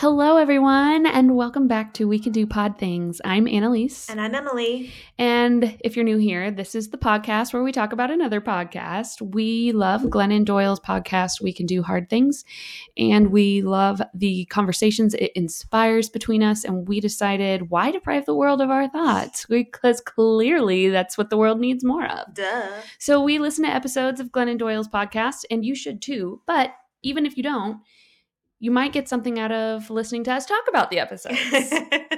Hello, everyone, and welcome back to We Can Do Pod Things. I'm Annalyse. And I'm Emily. And if you're new here, this is the podcast where we talk about another podcast. We love Glennon Doyle's podcast, We Can Do Hard Things. And we love the conversations it inspires between us. And we decided, why deprive the world of our thoughts? Because clearly that's what the world needs more of. Duh. So we listen to episodes of Glennon Doyle's podcast, and you should too. But even if you don't, you might get something out of listening to us talk about the episodes.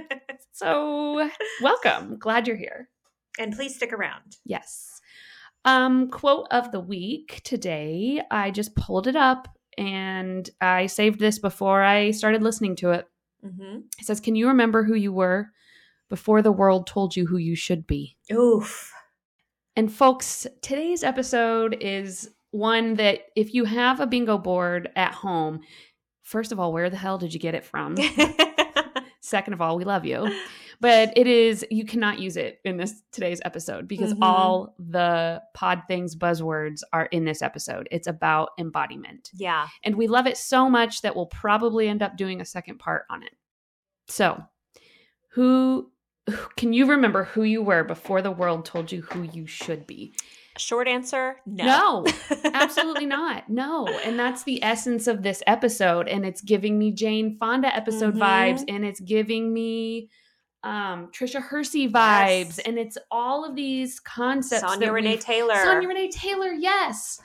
so, welcome. Glad you're here. and please stick around. Yes. Um, quote of the week today. I just pulled it up and I saved this before I started listening to it. Mm-hmm. It says, Can you remember who you were before the world told you who you should be? Oof. And folks, today's episode is one that if you have a bingo board at home, first of all, where the hell did you get it from? Second of all, we love you. But it is you cannot use it in this today's episode because Mhm. all the pod things buzzwords are in this episode. It's about embodiment. yeah. And we love it so much that we'll probably end up doing a second part on it. So, who- can you remember who you were before the world told you who you should be? Short answer no. No, absolutely not. No. And that's the essence of this episode. And it's giving me Jane Fonda episode Mhm. vibes. And it's giving me um Tricia Hersey vibes. Yes. And it's all of these concepts. Sonya Renee Taylor. Sonya Renee Taylor, yes.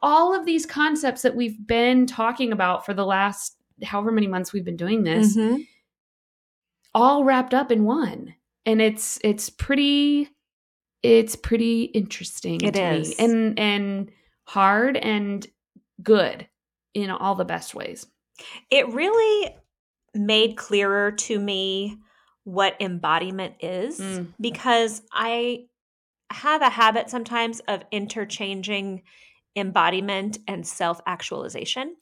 All of these concepts that we've been talking about for the last however many months we've been doing this, Mhm. all wrapped up in one. And it's it's pretty it's pretty interesting It to is. me. And and hard and good in all the best ways. It really made clearer to me what embodiment is Mm. because I have a habit sometimes of interchanging embodiment and self actualization,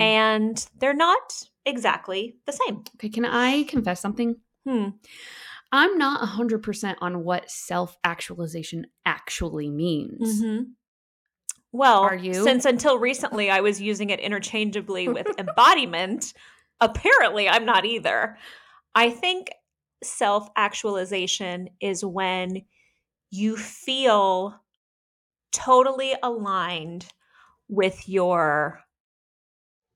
and they're not exactly the same. okay, can I confess something? Hmm. I'm not 100% on what self-actualization actually means. Mhm. Well, Are you? since until recently I was using it interchangeably with embodiment, apparently I'm not either. I think self actualization is when you feel totally aligned with your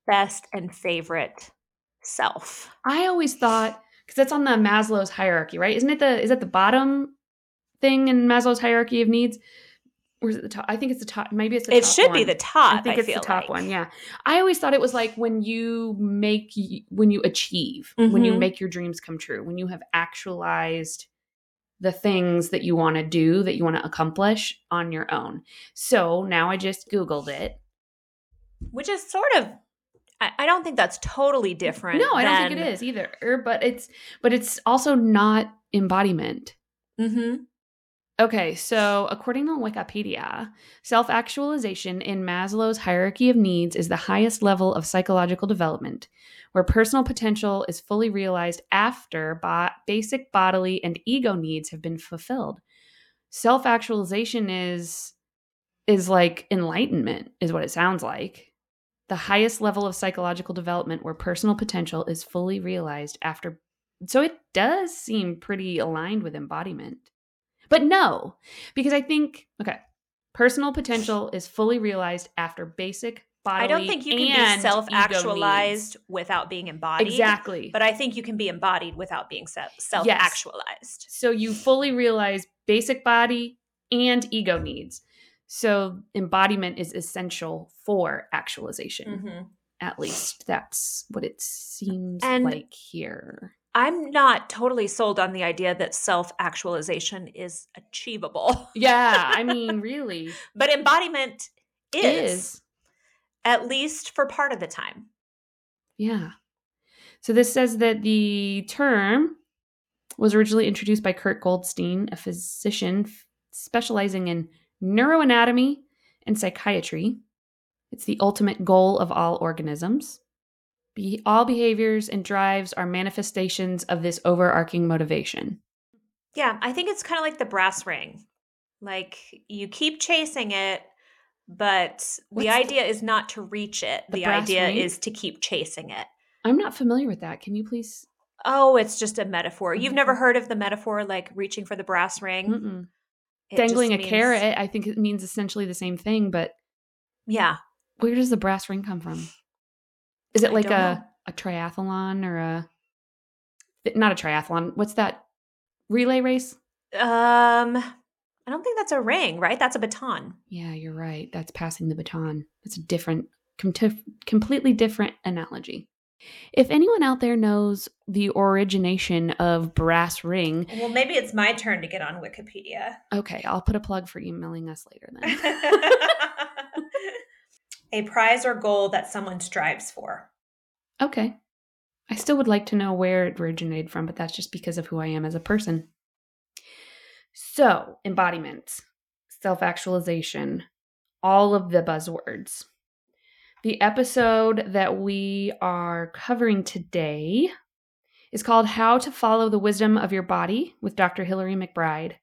best and favorite self. I always thought because that's on the Maslow's hierarchy, right? Isn't it the is it the bottom thing in Maslow's hierarchy of needs? Or is it the top? I think it's the top. Maybe it's the It top should be the top. I think it's the top like. one. Yeah, I always thought it was like when you make when you achieve when you Mhm. make your dreams come true when you have actualized the things that you want to do that you want to accomplish on your own. So now I just googled it. Which is sort of, I, I don't think that's totally different. No, I don't think it is either. Er, But it's but it's also not embodiment. Mhm. Okay, so according to Wikipedia, self actualization in Maslow's hierarchy of needs is the highest level of psychological development, where personal potential is fully realized after bo- basic bodily and ego needs have been fulfilled. Self actualization is is like enlightenment, is what it sounds like. The highest level of psychological development where personal potential is fully realized after. So it does seem pretty aligned with embodiment. But no, because I think okay, personal potential is fully realized after basic bodily. I don't think you can be self actualized without being embodied. Exactly. But I think you can be embodied without being self actualized. so you fully realize basic body and ego needs. So embodiment is essential for actualization. Mm-hmm. At least that's what it seems And- like here. I'm not totally sold on the idea that self actualization is achievable, Yeah, I mean, really but embodiment is, is. at least for part of the time. Yeah. So this says that the term was originally introduced by Kurt Goldstein, a physician specializing in neuroanatomy and psychiatry. It's the ultimate goal of all organisms. Be- all behaviors and drives are manifestations of this overarching motivation. Yeah, I think it's kind of like the brass ring. Like you keep chasing it, but What's the the- idea is not to reach it. the The, idea ring? is to keep chasing it. I'm not familiar with that. Can you please? Oh, it's just a metaphor. You've never heard of the metaphor like reaching for the brass ring? Mm-mm. Dangling a means- carrot, I think it means essentially the same thing, but Yeah. where does the brass ring come from? Is it like a know. a triathlon or a not a triathlon? What's that relay race? Um, I don't think that's a ring, right? That's a baton. Yeah, you're right. That's passing the baton. That's a different, com- completely different analogy. If anyone out there knows the origination of brass ring, Well, maybe it's my turn to get on Wikipedia. okay, I'll put a plug for emailing us later then. a prize or goal that someone strives for. okay. I still would like to know where it originated from, but that's just because of who I am as a person. So, embodiment, self actualization, all of the buzzwords. The episode that we are covering today is called How to Follow the Wisdom of Your Body with Dr. Hillary McBride.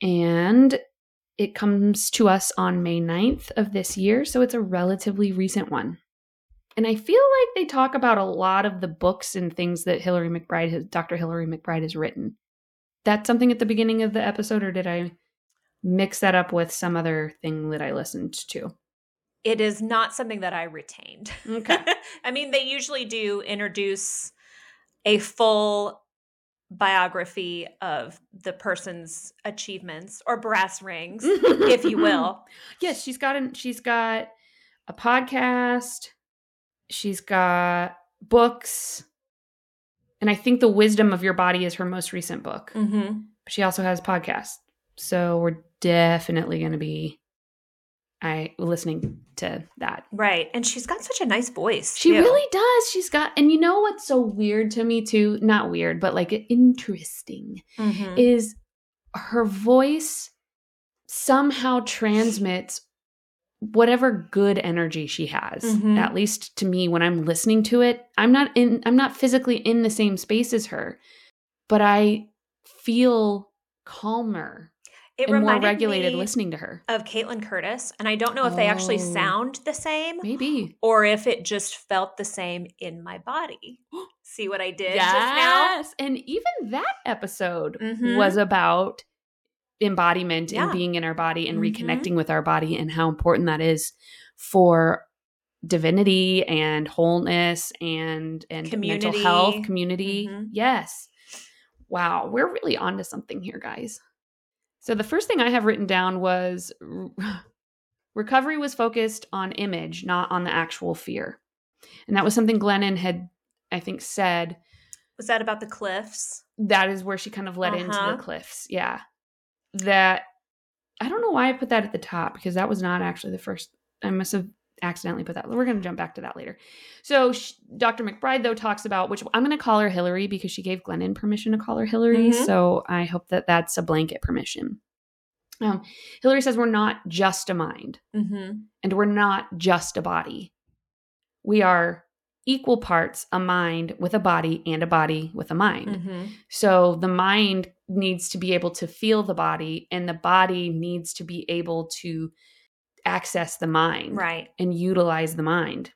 And it comes to us on May 9th of this year, so it's a relatively recent one. And I feel like they talk about a lot of the books and things that Hillary McBride has, Dr. Hillary McBride has written. That's something at the beginning of the episode, or did I mix that up with some other thing that I listened to? It is not something that I retained. Okay. I mean, they usually do introduce a full biography of the person's achievements or brass rings, if you will. Yes, she's got an, she's got a podcast. She's got books. And I think The Wisdom of Your Body is her most recent book. Mm-hmm. She also has podcasts. So we're definitely going to be I listening to that. Right. And she's got such a nice voice. She too. really does. She's got and you know what's so weird to me too? Not weird, but like interesting Mhm. is her voice somehow transmits whatever good energy she has Mhm. at least to me when i'm listening to it i'm not in i'm not physically in the same space as her but i feel calmer it and more regulated me listening to her of Caitlin Curtis. And I don't know if they actually Oh. sound the same maybe or if it just felt the same in my body. See what I did just now? yes and even that episode Mhm. was about embodiment Yeah. and being in our body and Mhm. reconnecting with our body and how important that is for divinity and wholeness and and mental health community Mhm. yes wow we're really onto something here guys so the first thing i have written down was recovery was focused on image not on the actual fear and that was something glennon had i think said Was that about the cliffs? that is where she kind of led into Uh-huh. the cliffs. Yeah. That I don't know why I put that at the top because that was not actually the first. I must have accidentally put that. We're going to jump back to that later. So sh Dr. McBride though talks about which I'm going to call her Hillary because she gave Glennon permission to call her Hillary. Mhm. So I hope that that's a blanket permission. Um, Hillary says we're not just a mind Mm-hmm. and we're not just a body. We are equal parts a mind with a body and a body with a mind. Mm-hmm. So the mind needs to be able to feel the body, and the body needs to be able to access the mind Right. and utilize the mind.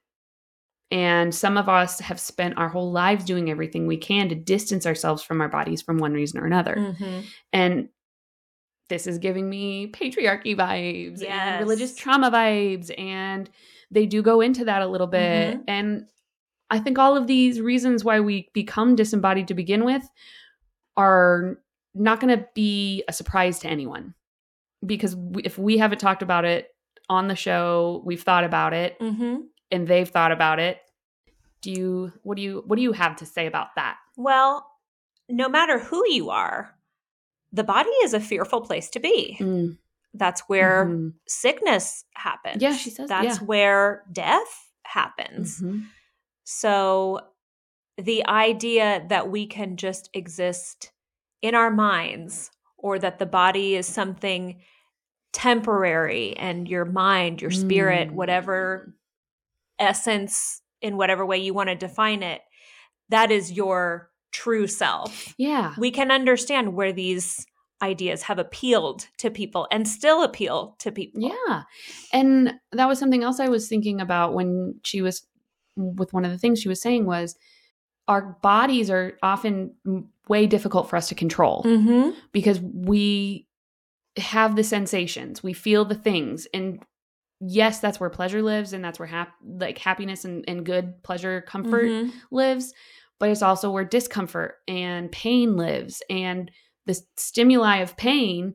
And some of us have spent our whole lives doing everything we can to distance ourselves from our bodies from one reason or another. Mm-hmm. And this is giving me patriarchy vibes Yes. and religious trauma vibes. And they do go into that a little bit. Mhm. And I think all of these reasons why we become disembodied to begin with are not going to be a surprise to anyone. Because we, if we haven't talked about it on the show, we've thought about it Mm-hmm. and they've thought about it. Do you what do you what do you have to say about that? Well, no matter who you are, the body is a fearful place to be. Mm, That's where mhm, sickness happens. Yeah, she says- That's yeah. where death happens. mhm. So the idea that we can just exist in our minds or that the body is something temporary and your mind, your spirit, Mm. whatever essence in whatever way you want to define it, that is your true self. Yeah. We can understand where these ideas have appealed to people and still appeal to people. Yeah. And that was something else I was thinking about when she was with one of the things she was saying was our bodies are often way difficult for us to control Mm-hmm. because we have the sensations, we feel the things, and yes, that's where pleasure lives, and that's where hap- like happiness and, and good pleasure, comfort Mhm. lives, but it's also where discomfort and pain lives, and the stimuli of pain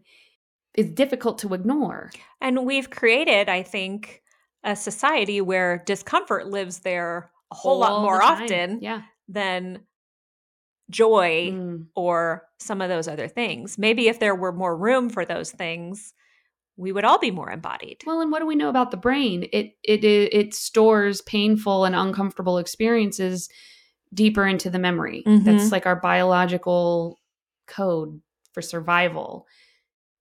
is difficult to ignore. And we've created, I think, a society where discomfort lives there a whole lot more often Yeah. than joy Mm. or some of those other things. Maybe if there were more room for those things, we would all be more embodied. Well, and what do we know about the brain? It it it, stores painful and uncomfortable experiences deeper into the memory. Mhm. That's like our biological code for survival,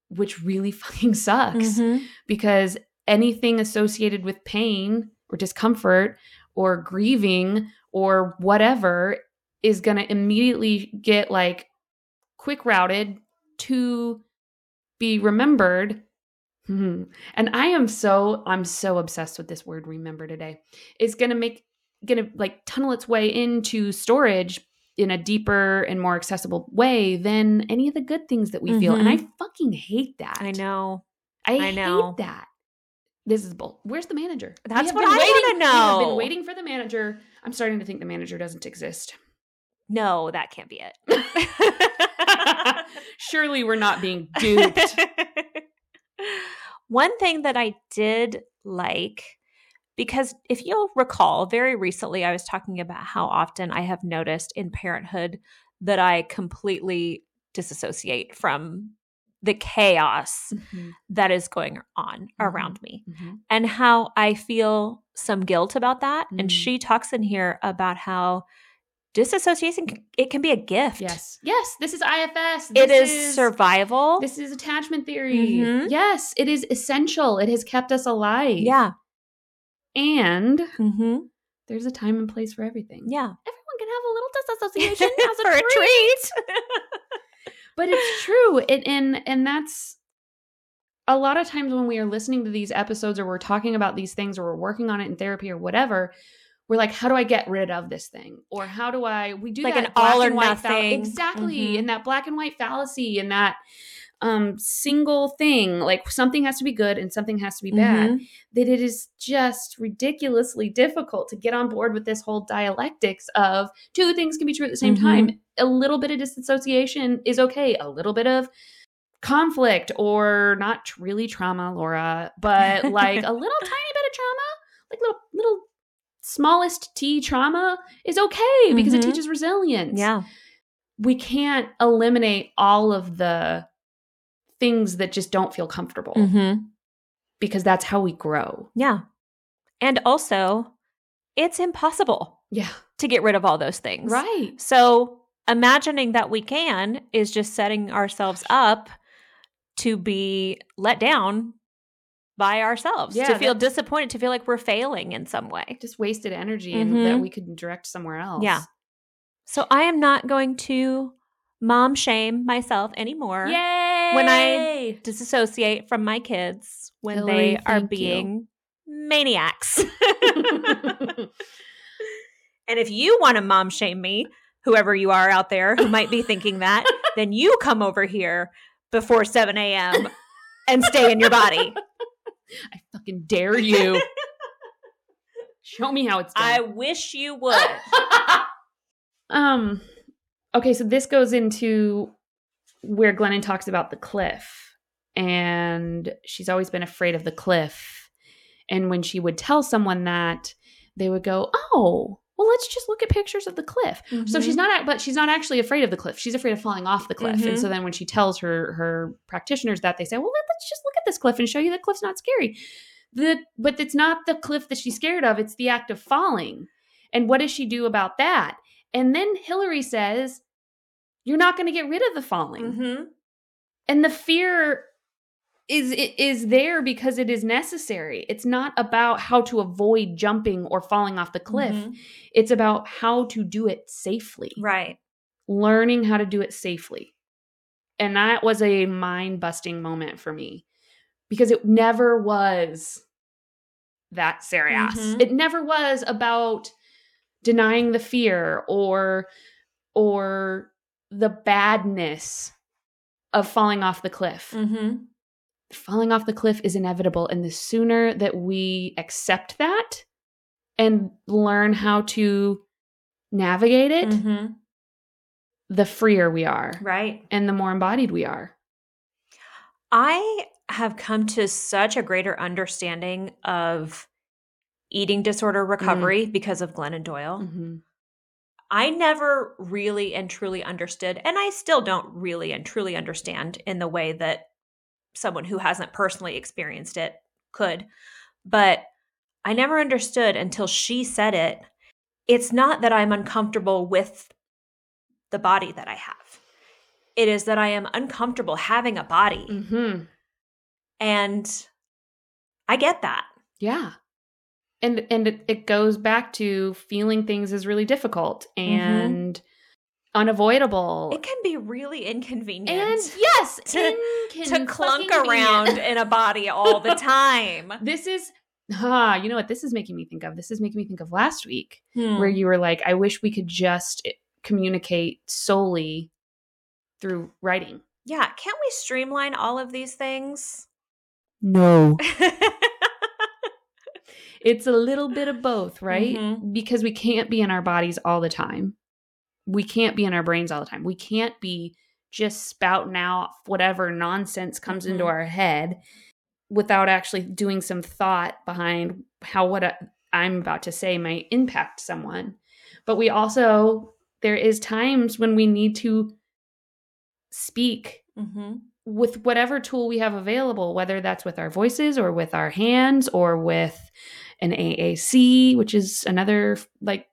which really fucking sucks Mhm. because anything associated with pain or discomfort or grieving or whatever is going to immediately get like quick routed to be remembered and i am so i'm so obsessed with this word remember today it's going to make going to like tunnel its way into storage in a deeper and more accessible way than any of the good things that we feel and i mm-hmm. fucking hate that I know. I, I know. hate that. This is bull. Where's the manager? That's what I We have know. been waiting for the manager. I'm starting to think the manager doesn't exist. No, that can't be it. Surely we're not being duped. One thing that I did like, because if you'll recall, very recently I was talking about how often I have noticed in parenthood that I completely disassociate from the chaos Mhm, that is going on Mhm. around me mhm. and how I feel some guilt about that. And Mm. she talks in here about how disassociation it can be a gift. Yes. Yes. This is IFS. It This is survival. This is attachment theory. Mhm. Yes. It is essential. It has kept us alive. yeah. And hmm there's a time and place for everything. Yeah. Everyone can have a little disassociation as a treat. treat. but it's true it, and and that's a lot of times when we are listening to these episodes or we're talking about these things or we're working on it in therapy or whatever we're like how do i get rid of this thing or how do i we do Like that an all or white fall- nothing. exactly Mhm. and that black and white fallacy and that um single thing like something has to be good and something has to be bad Mhm. that it is just ridiculously difficult to get on board with this whole dialectics of two things can be true at the same Mhm. time. A little bit of disassociation is okay. A little bit of conflict or not really trauma, Laura, but like a little tiny bit of trauma, like little little smallest t trauma is okay because it Mhm. teaches resilience. Yeah. We can't eliminate all of the things that just don't feel comfortable hmm because that's how we grow. Yeah. And also, it's impossible Yeah. to get rid of all those things. Right. So, imagining that we can is just setting ourselves up to be let down by ourselves, Yeah, to feel disappointed, to feel like we're failing in some way. just wasted energy and Mhm. that we could direct somewhere else. Yeah. So, I am not going to mom shame myself anymore. Yay! When I- Disassociate from my kids when Hillary, they are thank you. being maniacs. and if you want to mom shame me, whoever you are out there who might be thinking that, then you come over here before 7 a.m. and stay in your body. I fucking dare you. Show me how it's done. I wish you would. um okay, so this goes into where Glennon talks about the cliff. And she's always been afraid of the cliff. And when she would tell someone that, they would go, "Oh, well, let's just look at pictures of the cliff." So she's not, but she's not actually afraid of the cliff. She's afraid of falling off the cliff. Mhm. And so then when she tells her her practitioners that, they say, "Well, let- let's just look at this cliff and show you that cliff's not scary." The but it's not the cliff that she's scared of. It's the act of falling. And what does she do about that? And then Hillary says, "You're not going to get rid of the falling." Mhm. And the fear is it is there because it is necessary. It's not about how to avoid jumping or falling off the cliff. Mhm. It's about how to do it safely Right. learning how to do it safely. And that was a mind busting moment for me because it never was that serious. Mhm. It never was about denying the fear or or the badness of falling off the cliff. Mm-hmm. Falling off the cliff is inevitable and the sooner that we accept that and learn how to navigate it, Mm-hmm. the freer we are Right. and the more embodied we are. I have come to such a greater understanding of eating disorder recovery because of Glennon Doyle. Mhm. I never really and truly understood, and I still don't really and truly understand in the way that someone who hasn't personally experienced it could. But I never understood until she said it. It's not that I'm uncomfortable with the body that I have, it is that I am uncomfortable having a body. Mhm. And I get that. Yeah. And and it, it goes back to feeling things is really difficult and unavoidable. It can be really inconvenient. and yes, to- incon- to clunk around in a body all the time. This is ah, you know what this is making me think of? This is making me think of last week Hmm. where you were like, I wish we could just eh, communicate solely through writing. yeah, can't we streamline all of these things? No. It's a little bit of both, right? Mhm. Because we can't be in our bodies all the time. We can't be in our brains all the time. We can't be just spouting out whatever nonsense comes into Mhm. our head without actually doing some thought behind how what I- I'm about to say might impact someone. But we also, there is times when we need to speak hmm with whatever tool we have available, whether that's with our voices or with our hands or with an AAC, which is another like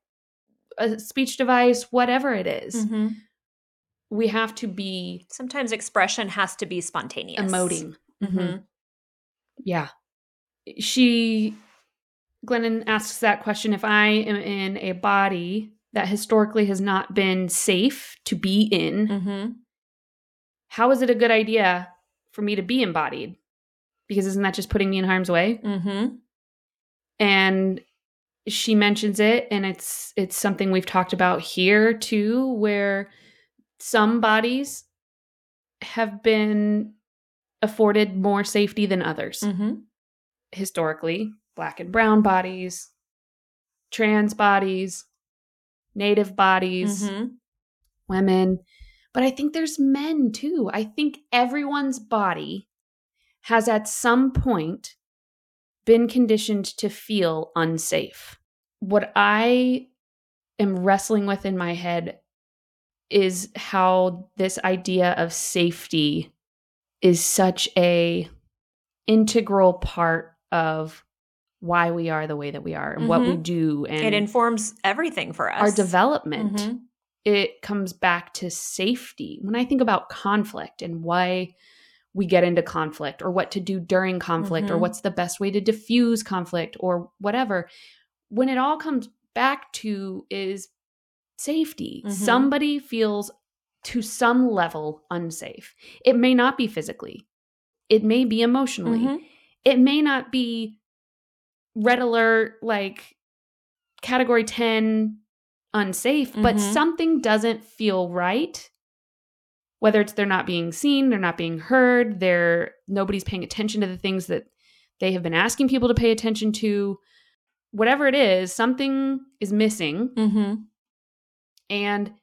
a speech device, whatever it is, hmm we have to be Sometimes expression has to be spontaneous. emoting. Mhm. Yeah. She, Glennon asks that question if I am in a body that historically has not been safe to be in, hmm how is it a good idea for me to be embodied? Because isn't that just putting me in harm's way? hmm and she mentions it and it's it's something we've talked about here too where some bodies have been afforded more safety than others. Hmm historically black and brown bodies trans bodies native bodies hmm women. But i think there's men too. I think everyone's body has at some point been conditioned to feel unsafe what i am wrestling with in my head is how this idea of safety is such a integral part of why we are the way that we are and what we Mhm. do and It informs everything for us. our development Mhm. it comes back to safety. When I think about conflict and why we get into conflict or what to do during conflict or Mhm. what's the best way to diffuse conflict or whatever, when it all comes back to is safety. Mhm. Somebody feels to some level unsafe. It may not be physically, it may be emotionally, Mhm. it may not be red alert like category 10 unsafe but Mhm. something doesn't feel right whether it's they're not being seen they're not being heard they're nobody's paying attention to the things that they have been asking people to pay attention to whatever it is something is missing Mhm. and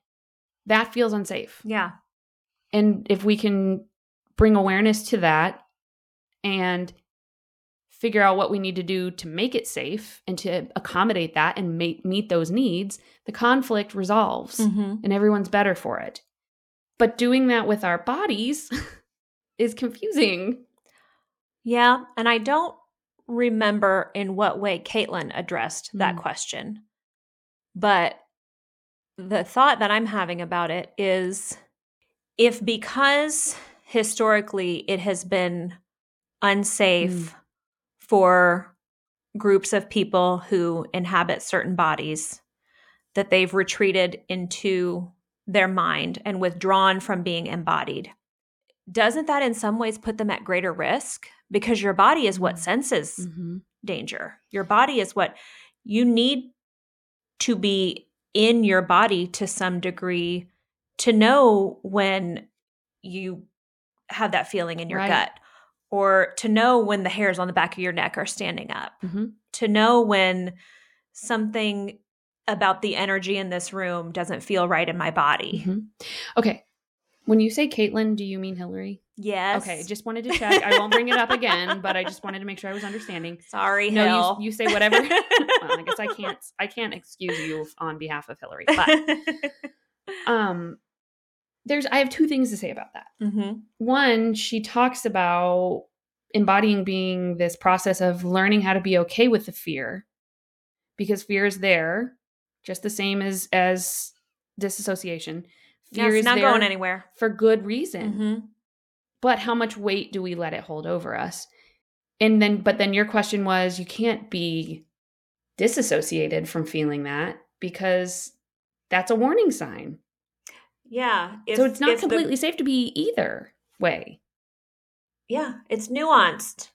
that feels unsafe Yeah. and if we can bring awareness to that and figure out what we need to do to make it safe and to accommodate that and make, meet those needs, the conflict resolves Mhm. and everyone's better for it. But doing that with our bodies is confusing. Yeah. And I don't remember in what way Caitlin addressed that Mm. question. But the thought that I'm having about it is if because historically it has been unsafe Mm. for groups of people who inhabit certain bodies, that they've retreated into their mind and withdrawn from being embodied. Doesn't that in some ways put them at greater risk? Because your body is what Mm. senses Mhm. danger. Your body is what you need to be in your body to some degree to know when you have that feeling in your Right. gut or to know when the hairs on the back of your neck are standing up Mhm. to know when something about the energy in this room doesn't feel right in my body. Mhm. Okay. When you say Caitlin, do you mean Hillary? Yes. Okay, just wanted to check. I won't bring it up again, but I just wanted to make sure I was understanding. sorry, No, Hill. you, you say whatever. well, I guess I can't. I can't excuse you on behalf of Hillary. But um, there's. I have two things to say about that. Mhm. One, she talks about embodying being this process of learning how to be okay with the fear, because fear is there, just the same as as disassociation. Yeah, Fear it's is not going anywhere. for good reason Mhm. but how much weight do we let it hold over us and then but then your question was you can't be disassociated from feeling that because that's a warning sign Yeah. if- so it's not if the- completely safe to be either way yeah, it's nuanced.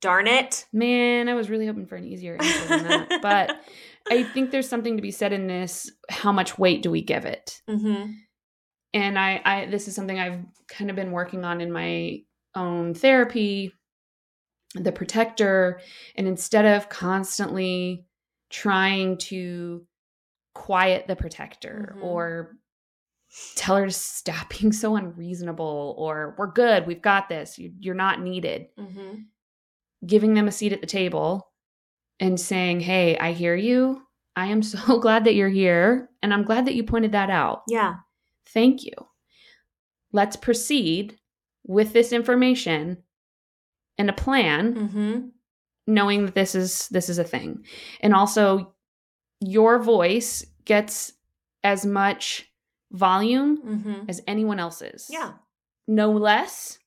Darn it. man i was really hoping for an easier answer than that but i think there's something to be said in this how much weight do we give it? Hmm and I, I this is something i've kind of been working on in my own therapy the protector and instead of constantly trying to quiet the protector Mhm. or tell her to stop being so unreasonable or we're good. We've got this. You, you're not needed. Hmm giving them a seat at the table and saying hey i hear you i am so glad that you're here and i'm glad that you pointed that out Yeah. Thank you. Let's proceed with this information and a plan, hmm knowing that this is this is a thing. And also your voice gets as much volume hmm as anyone else's. Yeah. No less,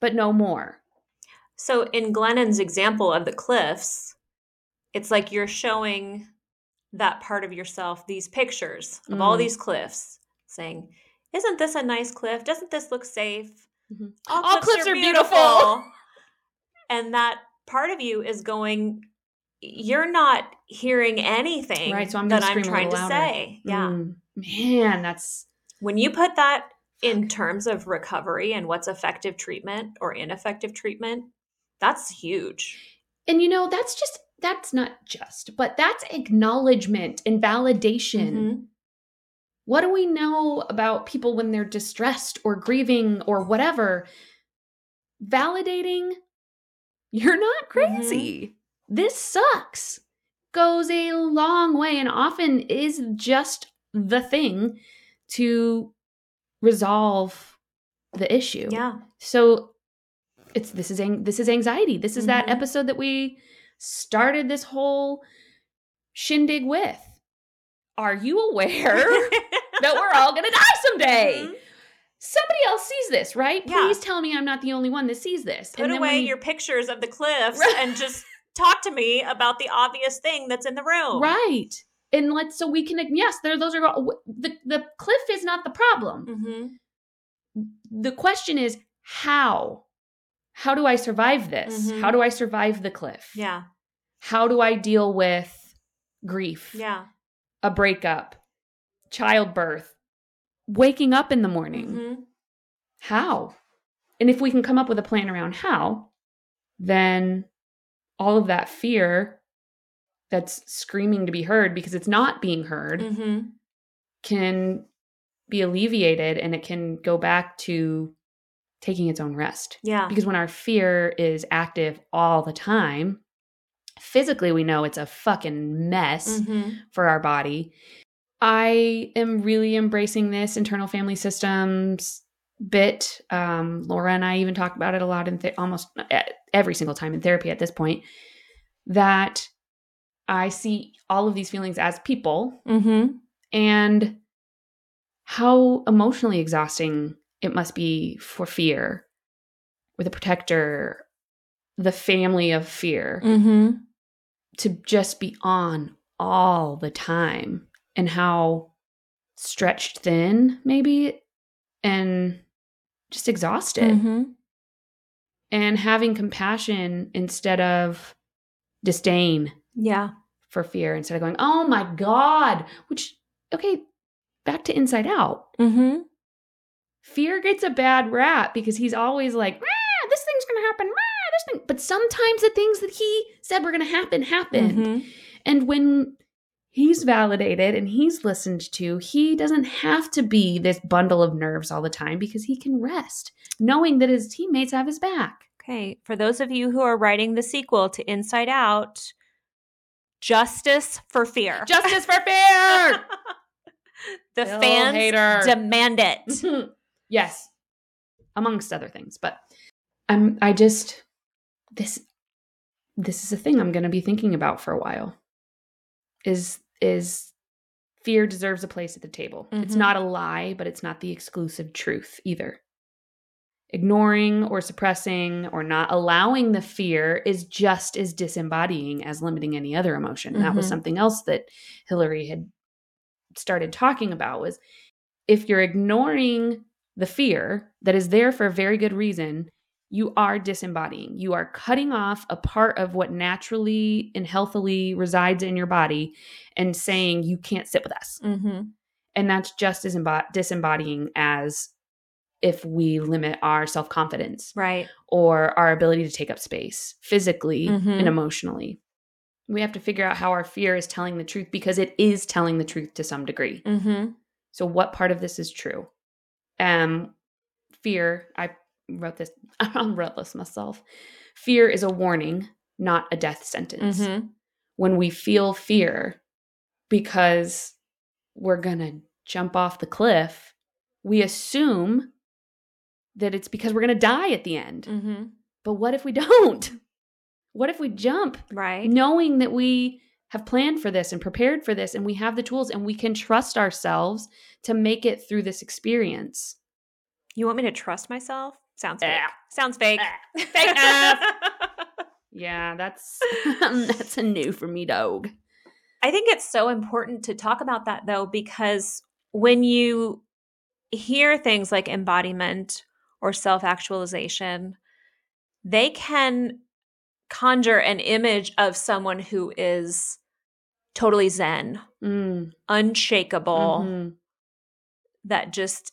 but no more. So in Glennon's example of the cliffs, it's like you're showing that part of yourself these pictures of all Mm. these cliffs, saying, "Isn't this a nice cliff? Doesn't this look safe? Mhm. All, All cliffs are beautiful." and that part of you is going, "You're not hearing anything Right, so I'm that I'm trying to louder. say." Yeah. Mm, man, that's When you put that in terms of recovery and what's effective treatment or ineffective treatment, that's huge. and you know, that's just that's not just, but that's acknowledgement and validation. Mhm. What do we know about people when they're distressed or grieving or whatever? Validating, you're not crazy. This sucks. Goes a long way and often is just the thing to resolve the issue. Yeah. So it's this is ang- this is anxiety. This is that Mhm. episode that we started this whole shindig with. Are you aware that we're all going to die someday? Mhm. Somebody else sees this, right? Yeah. Please tell me I'm not the only one that sees this. Put away when- your pictures of the cliffs and just talk to me about the obvious thing that's in the room. right. And let's so we can yes, there those are the the cliff is not the problem. Mm-hmm. The question is how? How do I survive this? Mhm. How do I survive the cliff? Yeah. How do I deal with grief? Yeah. A breakup, childbirth, waking up in the morning? Mhm. How? And if we can come up with a plan around how, then all of that fear that's screaming to be heard because it's not being heard Mhm. can be alleviated and it can go back to taking its own rest. Yeah. Because when our fear is active all the time, physically we know it's a fucking mess Mhm. for our body. I am really embracing this internal family systems bit. Um, Laura and I even talk about it a lot in th- almost e- every single time in therapy at this point. That I see all of these feelings as people Mhm. and how emotionally exhausting it must be for fear, or the protector, the family of fear Mhm. to just be on all the time and how stretched thin maybe and just exhausted Mhm. and having compassion instead of disdain Yeah. for fear instead of going, oh my God, which, okay, back to Inside Out. Mm-hmm. Fear gets a bad rap because he's always like, "Ah, this thing's going to happen. Ah, But sometimes the things that he said were going to happen happened. Mhm. And when he's validated and he's listened to, he doesn't have to be this bundle of nerves all the time because he can rest, knowing that his teammates have his back. Okay, for those of you who are writing the sequel to Inside Out, justice for fear. Justice for fear! the Bill fans Hader. demand it. yes, amongst other things. But I'm. I just this this is a thing I'm going to be thinking about for a while. Is is fear deserves a place at the table? It's Mhm. not a lie, but it's not the exclusive truth either. Ignoring or suppressing or not allowing the fear is just as disembodying as limiting any other emotion. That was Mhm. something else that Hillary had started talking about was if you're ignoring the fear that is there for a very good reason, you are disembodying. You are cutting off a part of what naturally and healthily resides in your body and saying you can't sit with us. Mm-hmm. And that's just as embo- disembodying as if we limit our self confidence Right. or our ability to take up space physically Mhm. and emotionally. We have to figure out how our fear is telling the truth because it is telling the truth to some degree. Mm-hmm. So, what part of this is true? Um, fear. I wrote this. I wrote this myself. Fear is a warning, not a death sentence. Mm-hmm. When we feel fear because we're gonna jump off the cliff, we assume that it's because we're gonna die at the end. Mm-hmm. But what if we don't? What if we jump Right. knowing that we have planned for this and prepared for this and we have the tools and we can trust ourselves to make it through this experience? You want me to trust myself? Sounds fake. Ah. Sounds fake. Fake enough. Yeah, that's that's a new for me, dog. I think it's so important to talk about that though, because when you hear things like embodiment or self actualization, they can conjure an image of someone who is totally zen, Mm, unshakable, mhm. that just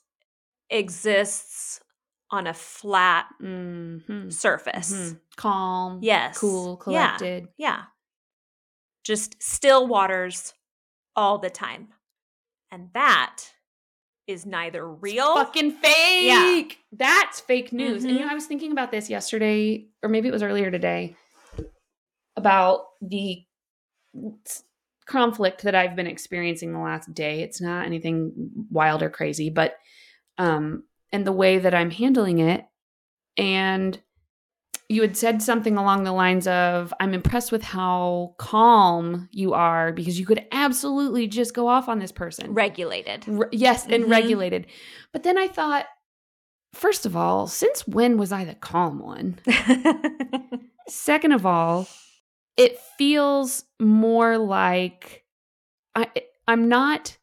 exists on a flat Mhm. surface. Mhm. Calm, Yes. cool, Yeah. collected. Yeah. Just still waters all the time. And that is neither real. Fucking fake. Yeah. That's fake news. And you know, I was thinking about this yesterday, or maybe it was earlier today, about the conflict that I've been experiencing the last day. It's not anything wild or crazy, but um and the way that I'm handling it. And you had said something along the lines of, I'm impressed with how calm you are because you could absolutely just go off on this person. regulated. Re- yes, and Mhm. regulated. But then I thought, first of all, since when was I the calm one? Second of all, it feels more like I I'm not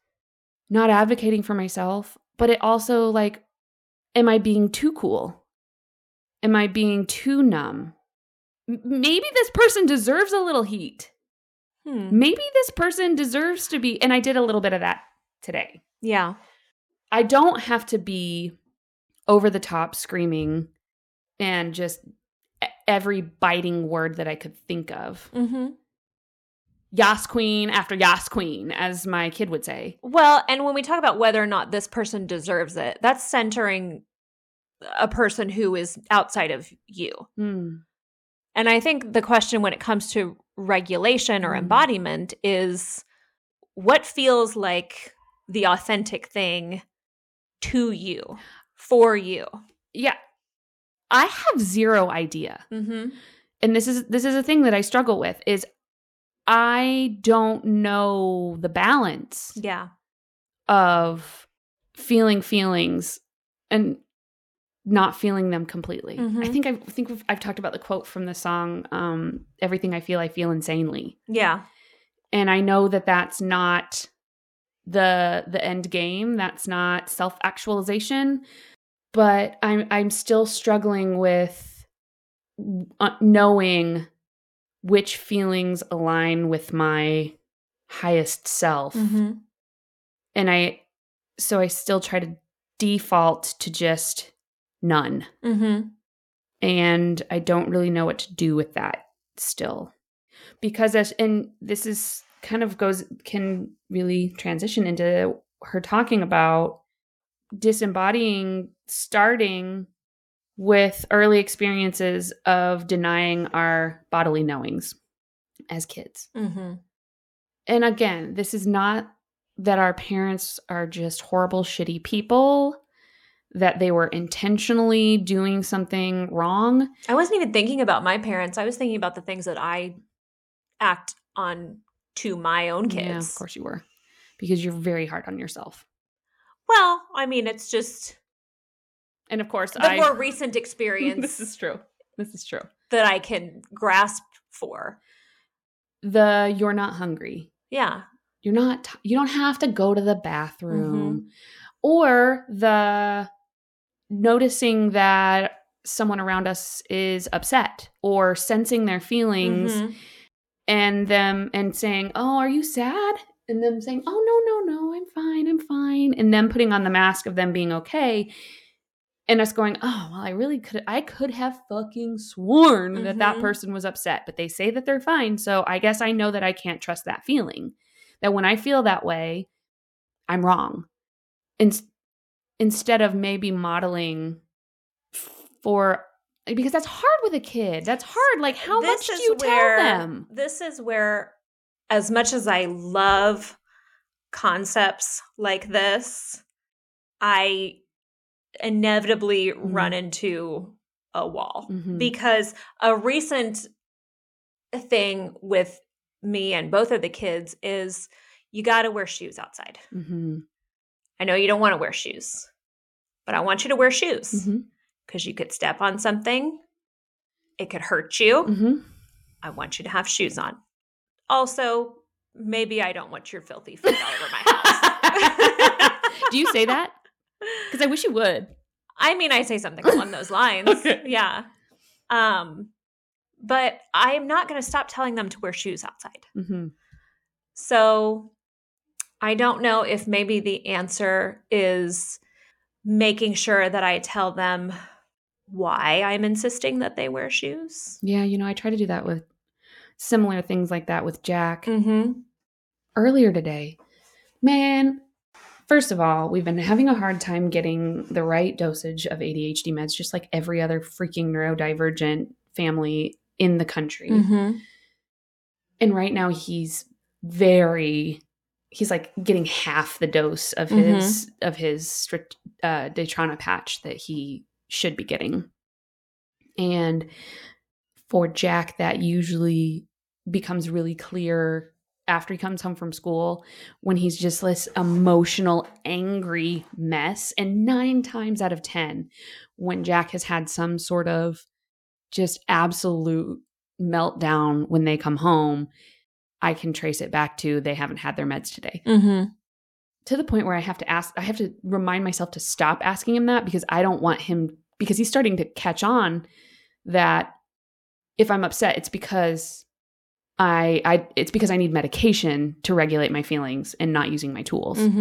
not advocating for myself, but it also like am I being too cool? Am I being too numb? Maybe this person deserves a little heat. Hmm. Maybe this person deserves to be and I did a little bit of that today. Yeah. I don't have to be over the top screaming and just every biting word that I could think of. hmm Yas queen after yas queen, as my kid would say. Well, and when we talk about whether or not this person deserves it, that's centering a person who is outside of you. Hmm. And I think the question when it comes to regulation or Mm. embodiment is what feels like the authentic thing to you, for you. Yeah. I have zero idea. Mm-hmm. And this is this is a thing that I struggle with is I don't know the balance Yeah. of feeling feelings and not feeling them completely. I Mhm. think I've, I think we've, I've talked about the quote from the song um, "Everything I Feel, I Feel Insanely," Yeah. and I know that that's not the the end game. That's not self actualization, but I'm I'm still struggling with uh, knowing which feelings align with my highest self. Mm-hmm. And I, so I still try to default to just none. Mm-hmm. And I don't really know what to do with that still. Because, as, and this is kind of goes, can really transition into her talking about disembodying starting with early experiences of denying our bodily knowings as kids. Mm-hmm. And again, this is not that our parents are just horrible, shitty people, that they were intentionally doing something wrong. I wasn't even thinking about my parents. I was thinking about the things that I act on to my own kids. Yeah, of course you were. Because you're very hard on yourself. Well, I mean, it's just And of course, the I. more recent experience this is true. This is true. that I can grasp for. The you're not hungry. Yeah. You're not, you don't have to go to the bathroom. Or the noticing that someone around us is upset or sensing their feelings Mhm. and them and saying, "Oh, are you sad?" and them saying, "Oh, no, no, no, I'm fine. I'm fine." And them putting on the mask of them being okay and us going, "Oh, well, I really could I could have fucking sworn that that Mhm. person was upset, but they say that they're fine, so I guess I know that I can't trust that feeling. That when I feel that way, I'm wrong." In- instead of maybe modeling for because that's hard with a kid. That's hard. Like how This much do you where- tell them? This is where, as much as I love concepts like this, I inevitably run into a wall Mhm. because a recent thing with me and both of the kids is you got to wear shoes outside. Mhm. I know you don't want to wear shoes, but I want you to wear shoes because you could step on something, it could hurt you. Mhm. I want you to have shoes on. Also, maybe I don't want your filthy feet all over my house. do you say that? Because I wish you would. I mean, I say something along those lines. Okay. Yeah. Um, but I'm not going to stop telling them to wear shoes outside. Mm-hmm. So I don't know if maybe the answer is making sure that I tell them why I'm insisting that they wear shoes. Yeah, you know, I try to do that with similar things like that with Jack. Mm-hmm. Earlier today, man, first of all, we've been having a hard time getting the right dosage of ADHD meds, just like every other freaking neurodivergent family in the country. Mm-hmm. And right now, he's very. He's like getting half the dose of Mm-hmm. his of his strict uh, Daytrana patch that he should be getting. And for Jack, that usually becomes really clear after he comes home from school when he's just this emotional, angry mess. And nine times out of 10, when Jack has had some sort of just absolute meltdown when they come home, I can trace it back to they haven't had their meds today Mm-hmm. to the point where I have to ask, I have to remind myself to stop asking him that because I don't want him, because he's starting to catch on that if I'm upset, it's because I, I, it's because I need medication to regulate my feelings and not using my tools. Mm-hmm.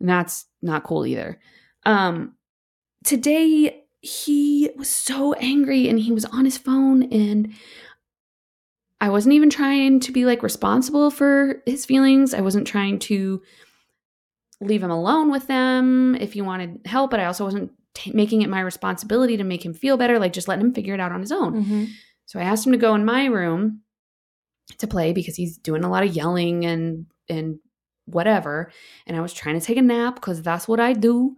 And that's not cool either. Um, today he was so angry and he was on his phone and I wasn't even trying to be like responsible for his feelings. I wasn't trying to leave him alone with them if he wanted help, but I also wasn't t- making it my responsibility to make him feel better, like just letting him figure it out on his own. Mm-hmm. So I asked him to go in my room to play because he's doing a lot of yelling and and whatever. And I was trying to take a nap because that's what I do.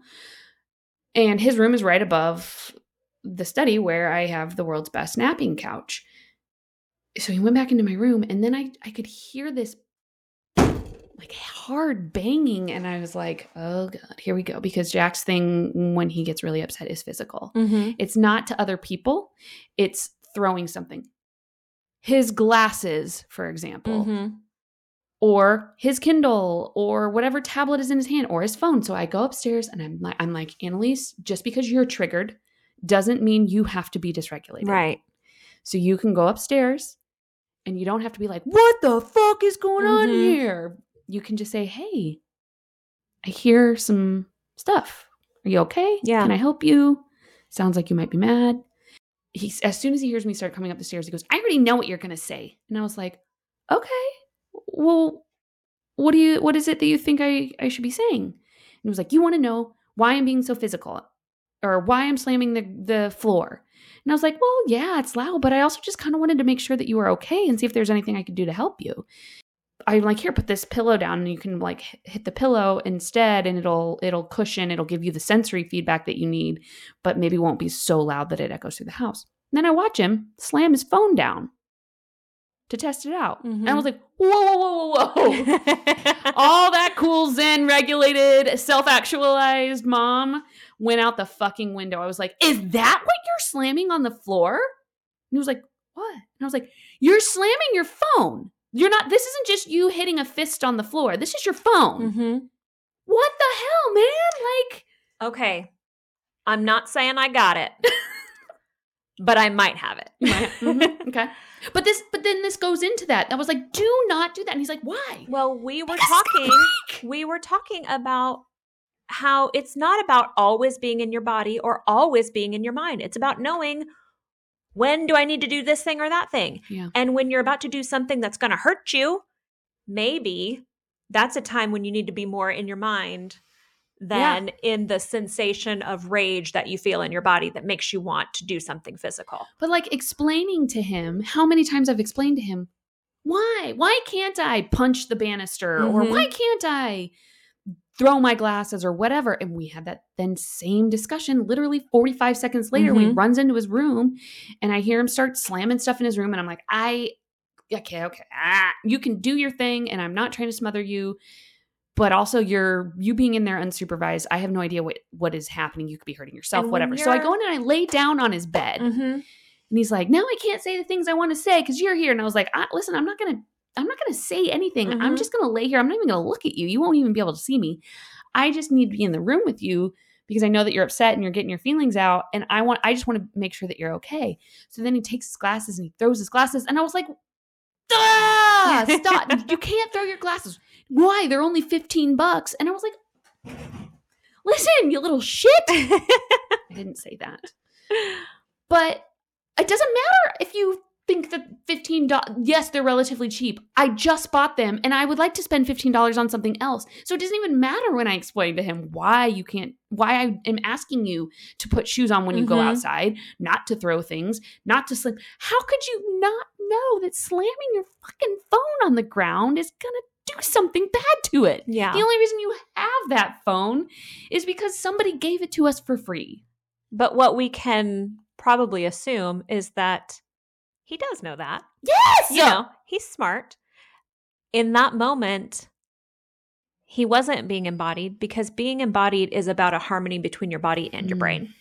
And his room is right above the study where I have the world's best napping couch. So he went back into my room and then I I could hear this like hard banging and I was like, "Oh god, here we go." Because Jack's thing when he gets really upset is physical. Mm-hmm. It's not to other people, it's throwing something. His glasses, for example, Mm-hmm. or his Kindle, or whatever tablet is in his hand, or his phone. So I go upstairs and I'm like, I'm like, Annalyse, just because you're triggered doesn't mean you have to be dysregulated. Right. So you can go upstairs And you don't have to be like, what the fuck is going on Mhm. here? You can just say, hey, I hear some stuff. Are you okay? Yeah. Can I help you? Sounds like you might be mad. He's as soon as he hears me start coming up the stairs, he goes, I already know what you're gonna say. And I was like, okay. Well, what do you what is it that you think I, I should be saying? And he was like, You want to know why I'm being so physical or why I'm slamming the, the floor. And I was like, Well, yeah, it's loud, but I also just kind of wanted to make sure that you were okay and see if there's anything I could do to help you. I'm like, here, put this pillow down, and you can like hit the pillow instead, and it'll it'll cushion, it'll give you the sensory feedback that you need, but maybe won't be so loud that it echoes through the house. And then I watch him slam his phone down to test it out, and I Mhm. was like, whoa, whoa, whoa, whoa, whoa! All that cool Zen regulated, self actualized mom went out the fucking window. I was like, is that what you're slamming on the floor? And he was like, what? And I was like, you're slamming your phone. You're not, this isn't just you hitting a fist on the floor. This is your phone. hmm What the hell, man? Like, Okay. I'm not saying I got it, but I might have it. Mhm, okay. But this, but then this goes into that. I was like, do not do that. And he's like, why? Well, we were Because talking. We were talking about how it's not about always being in your body or always being in your mind. It's about knowing when do I need to do this thing or that thing. Yeah. And when you're about to do something that's going to hurt you, maybe that's a time when you need to be more in your mind than in the sensation of rage that you feel in your body that makes you want to do something physical. But like explaining to him how many times I've explained to him, why? Why can't I punch the banister? Or Mhm. why can't I throw my glasses or whatever? And we had that then same discussion literally 45 seconds later. He Mhm. runs into his room and I hear him start slamming stuff in his room. And I'm like, I, okay, okay, ah, you can do your thing. And I'm not trying to smother you. But also, you're you being in there unsupervised. I have no idea what what is happening. You could be hurting yourself, whatever. So I go in and I lay down on his bed, Mm-hmm. and he's like, "Now I can't say the things I want to say because you're here." And I was like, I, "Listen, I'm not gonna, I'm not gonna say anything. I'm Mhm. just gonna lay here. I'm not even gonna look at you. You won't even be able to see me. I just need to be in the room with you because I know that you're upset and you're getting your feelings out, and I want, I just want to make sure that you're okay." So then he takes his glasses and he throws his glasses, and I was like, "Ah, stop! you can't throw your glasses. Why? They're only fifteen bucks." And I was like, "Listen, you little shit." I didn't say that. But it doesn't matter if you think that fifteen dollars. Yes, they're relatively cheap. I just bought them, and I would like to spend fifteen dollars on something else. So it doesn't even matter when I explain to him why you can't. Why I am asking you to put shoes on when you go Mhm. outside, not to throw things, not to slam. How could you not know that slamming your fucking phone on the ground is gonna do something bad to it? yeah. The only reason you have that phone is because somebody gave it to us for free. But what we can probably assume is that he does know that. Yes, You know, he's smart. In that moment, he wasn't being embodied because being embodied is about a harmony between your body and your Mm. brain.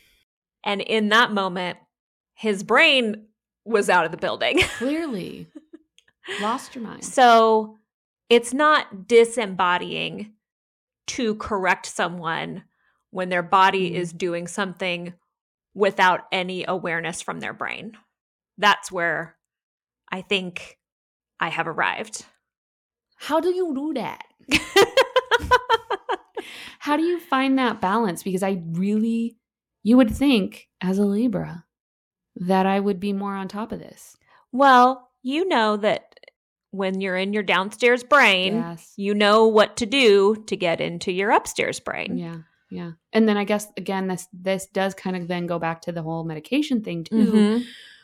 And in that moment, his brain was out of the building. clearly lost your mind. So it's not disembodying to correct someone when their body Mhm. is doing something without any awareness from their brain. That's where I think I have arrived. How do you do that? How do you find that balance? Because I really, you would think as a Libra that I would be more on top of this. well, you know that when you're in your downstairs brain, Yes. you know what to do to get into your upstairs brain. Yeah. Yeah. And then I guess again this this does kind of then go back to the whole medication thing too. Mhm.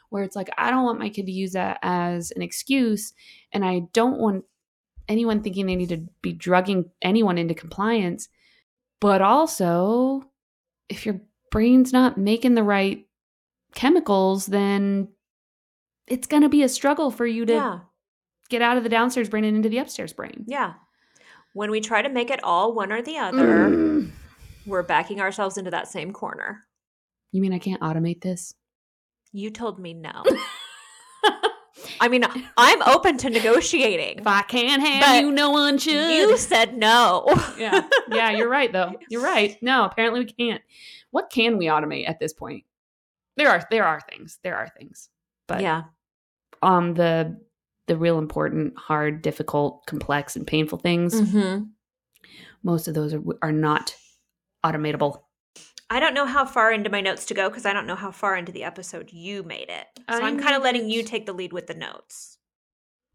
Where it's like I don't want my kid to use that as an excuse and I don't want anyone thinking they need to be drugging anyone into compliance but also if your brain's not making the right chemicals then it's going to be a struggle for you to Yeah. get out of the downstairs brain and into the upstairs brain Yeah. When we try to make it all one or the other, Mm. we're backing ourselves into that same corner. you mean I can't automate this You told me no. I mean, I'm open to negotiating. if I can't have you no one should You said no. yeah yeah you're right though you're right no apparently we can't what can we automate at this point there are there are things there are things but yeah. um the the real important, hard, difficult, complex, and painful things. Mm-hmm. Most of those are, are not automatable. I don't know how far into my notes to go because I don't know how far into the episode you made it. So I I'm kind of letting you take the lead with the notes.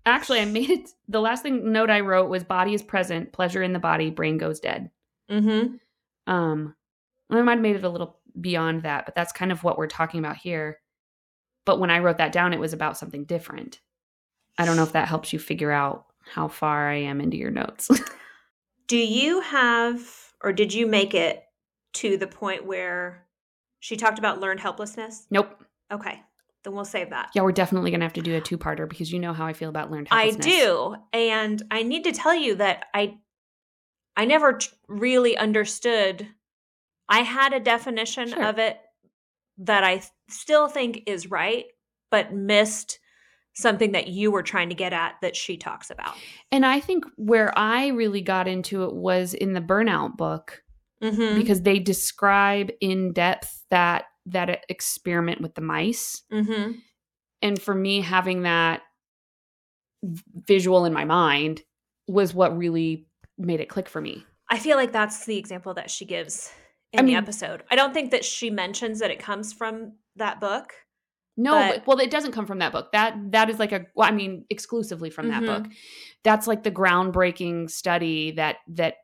Actually, I made it. The last thing note I wrote was body is present, pleasure in the body, brain goes dead. Mm-hmm. Um, I might have made it a little beyond that, but that's kind of what we're talking about here. But when I wrote that down, it was about something different. I don't know if that helps you figure out how far I am into your notes. Do you have, or did you make it to the point where she talked about learned helplessness? nope. Okay, then we'll save that. Yeah, we're definitely gonna have to do a two-parter because you know how I feel about learned helplessness. I do, and I need to tell you that I, I never t- really understood. I had a definition Sure. of it that I th- still think is right, but missed something that you were trying to get at that she talks about. And I think where I really got into it was in the burnout book Mm-hmm. because they describe in depth that that experiment with the mice. mm-hmm. And for me having that visual in my mind was what really made it click for me. I feel like that's the example that she gives in I mean- the episode. I don't think that she mentions that it comes from that book. No, But- well, it doesn't come from that book. That that is like a, well, I mean, exclusively from that Mhm. book. That's like the groundbreaking study that that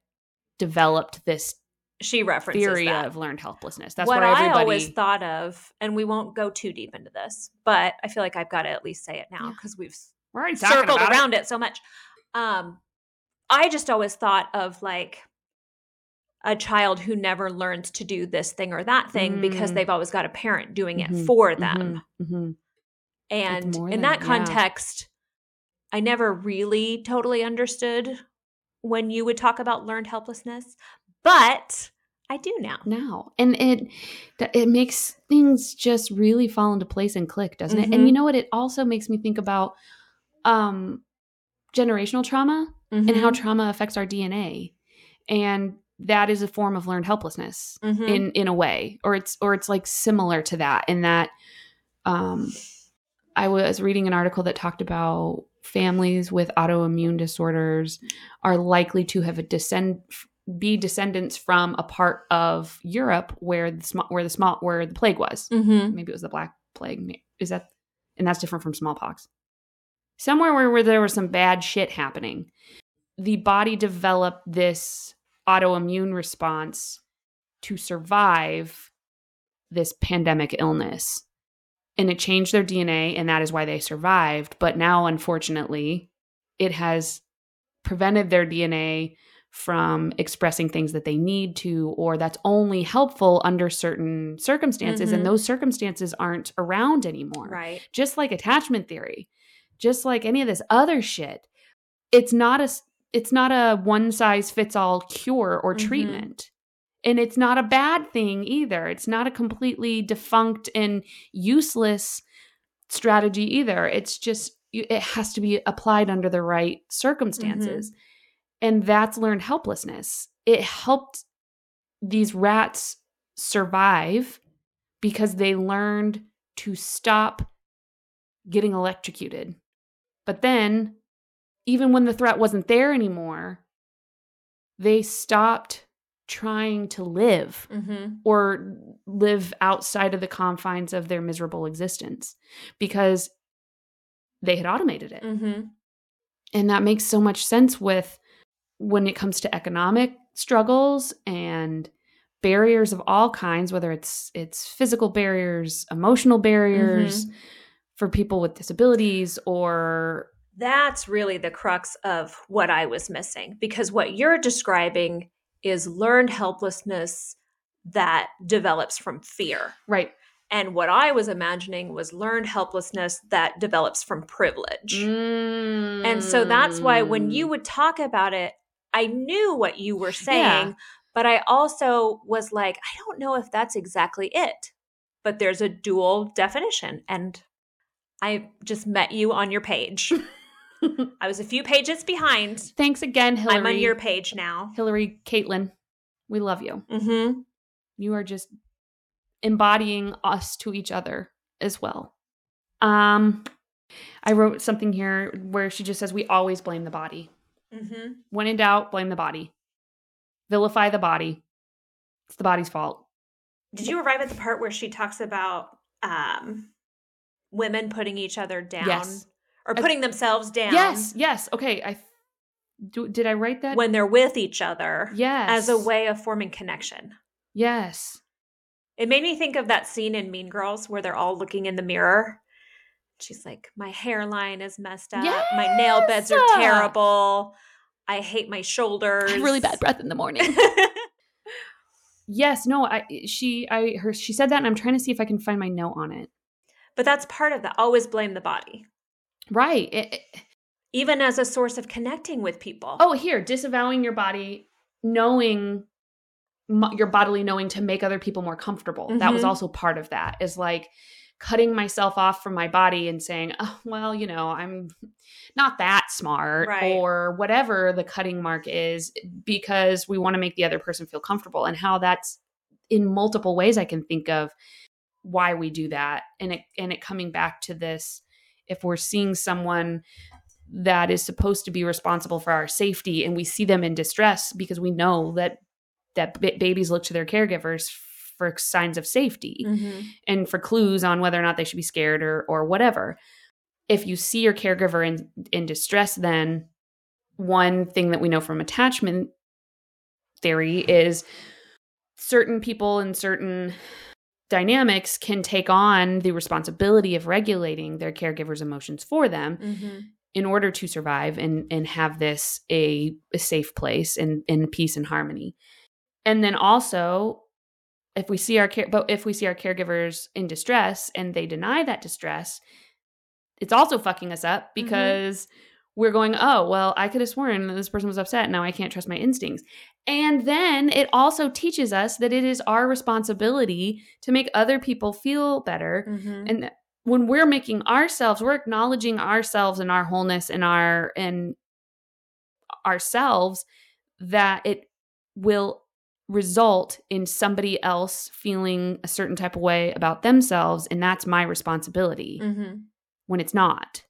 developed this She references theory that. of learned helplessness. That's what everybody. I always thought of, and we won't go too deep into this, but I feel like I've got to at least say it now Yeah. because we've we're already circled around it. so much. Um, I just always thought of like a child who never learns to do this thing or that thing because Mm. they've always got a parent doing it Mhm, for it. them. Mhm, mhm. And in than- that yeah. context, I never really totally understood when you would talk about learned helplessness, but I do now. now and it it makes things just really fall into place and click doesn't it Mhm. and you know what it also makes me think about um generational trauma and how Mhm. trauma affects our dna and that is a form of learned helplessness Mhm. in in a way or it's or it's like similar to that in that um i was reading an article that talked about families with autoimmune disorders are likely to have a descend be descendants from a part of Europe where the small where the small where the plague was. Mhm. Maybe it was the black plague. Is that and that's different from smallpox. Somewhere where, where there was some bad shit happening. The body developed this autoimmune response to survive this pandemic illness. And it changed their DNA, and that is why they survived. But now, unfortunately, it has prevented their DNA from expressing things that they need to, or that's only helpful under certain circumstances. Mhm. And those circumstances aren't around anymore. Right. Just like attachment theory, just like any of this other shit, it's not a it's not a one size fits all cure or Mhm. treatment. And it's not a bad thing either. It's not a completely defunct and useless strategy either. It's just it has to be applied under the right circumstances. And that's learned helplessness. It helped these rats survive because they learned to stop getting electrocuted. But then, even when the threat wasn't there anymore, they stopped trying to live Mm-hmm. or live outside of the confines of their miserable existence because they had automated it. Mm-hmm. And that makes so much sense with when it comes to economic struggles and barriers of all kinds whether it's it's physical barriers, emotional barriers for people with disabilities or That's really the crux of what I was missing because what you're describing is learned helplessness that develops from fear. right And what I was imagining was learned helplessness that develops from privilege. And so that's why when Mm. you would talk about it, I knew what you were saying, Yeah. but I also was like, I don't know if that's exactly it. But there's a dual definition. And I just met you on your page. I was a few pages behind. Thanks again, Hillary. I'm on your page now. Hillary Caitlin. We love you. Mm-hmm. You are just embodying us to each other as well. Um I wrote something here where she just says we always blame the body. Mm-hmm. When in doubt, blame the body. Vilify the body. It's the body's fault. Did you arrive at the part where she talks about um, women putting each other down Yes. or putting themselves down Yes, yes. Okay, I do, did I write that? when they're with each other yes. as a way of forming connection? Yes. It made me think of that scene in Mean Girls where they're all looking in the mirror. She's like, My hairline is messed up. My nail beds are terrible. I hate my shoulders. Really bad breath in the morning. yes, no, I she I her she said that and I'm trying to see if I can find my note on it. but that's part of that. Always blame the body, Right. It- it- even as a source of connecting with people. oh, here, disavowing your body, knowing your bodily knowing to make other people more comfortable. That was Mhm. also part of that. Is like cutting myself off from my body and saying, "Oh, well, you know, I'm not that smart Right. or whatever the cutting mark is because we want to make the other person feel comfortable and how that's in multiple ways I can think of why we do that and it and it coming back to this if we're seeing someone that is supposed to be responsible for our safety and we see them in distress because we know that that ba- babies look to their caregivers for signs of safety Mhm. and for clues on whether or not they should be scared or or whatever. If you see your caregiver in in distress, then one thing that we know from attachment theory is certain people in certain dynamics can take on the responsibility of regulating their caregiver's emotions for them Mhm. in order to survive and and have this a, a safe place and in peace and harmony and then also if we see our care but if we see our caregivers in distress and they deny that distress it's also fucking us up because we're going oh well i could have sworn that this person was upset now i can't trust my instincts. And then it also teaches us that it is our responsibility to make other people feel better. Mhm. and when we're making ourselves we're acknowledging ourselves and our wholeness and our and ourselves that it will result in somebody else feeling a certain type of way about themselves and that's my responsibility Mhm. when it's not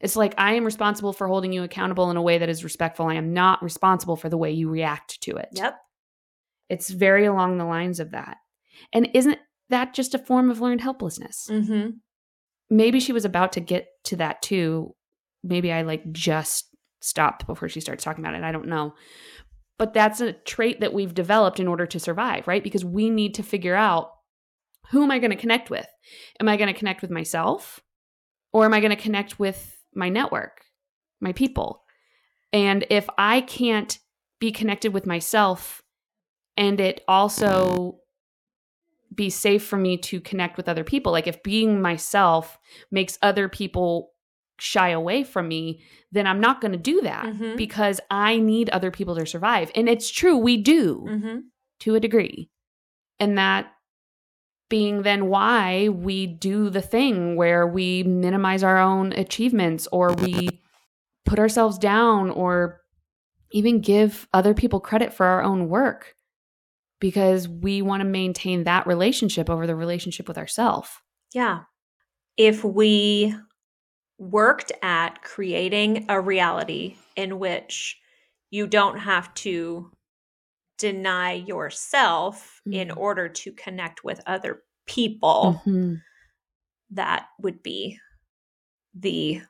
it's like i am responsible for holding you accountable in a way that is respectful i am not responsible for the way you react to it Yep. it's very along the lines of that and isn't that just a form of learned helplessness hmm maybe she was about to get to that too. Maybe I like just stopped before she starts talking about it. I don't know. But that's a trait that we've developed in order to survive, right? Because we need to figure out who am I going to connect with? Am I going to connect with myself or am I going to connect with my network, my people? And if I can't be connected with myself and it also be safe for me to connect with other people. Like if being myself makes other people shy away from me, then I'm not going to do that Mhm. because I need other people to survive. And it's true, we do hmm to a degree. And that being then why we do the thing where we minimize our own achievements or we put ourselves down or even give other people credit for our own work because we want to maintain that relationship over the relationship with ourselves. Yeah. If we worked at creating a reality in which you don't have to deny yourself in Mhm. order to connect with other people, Mhm. that would be the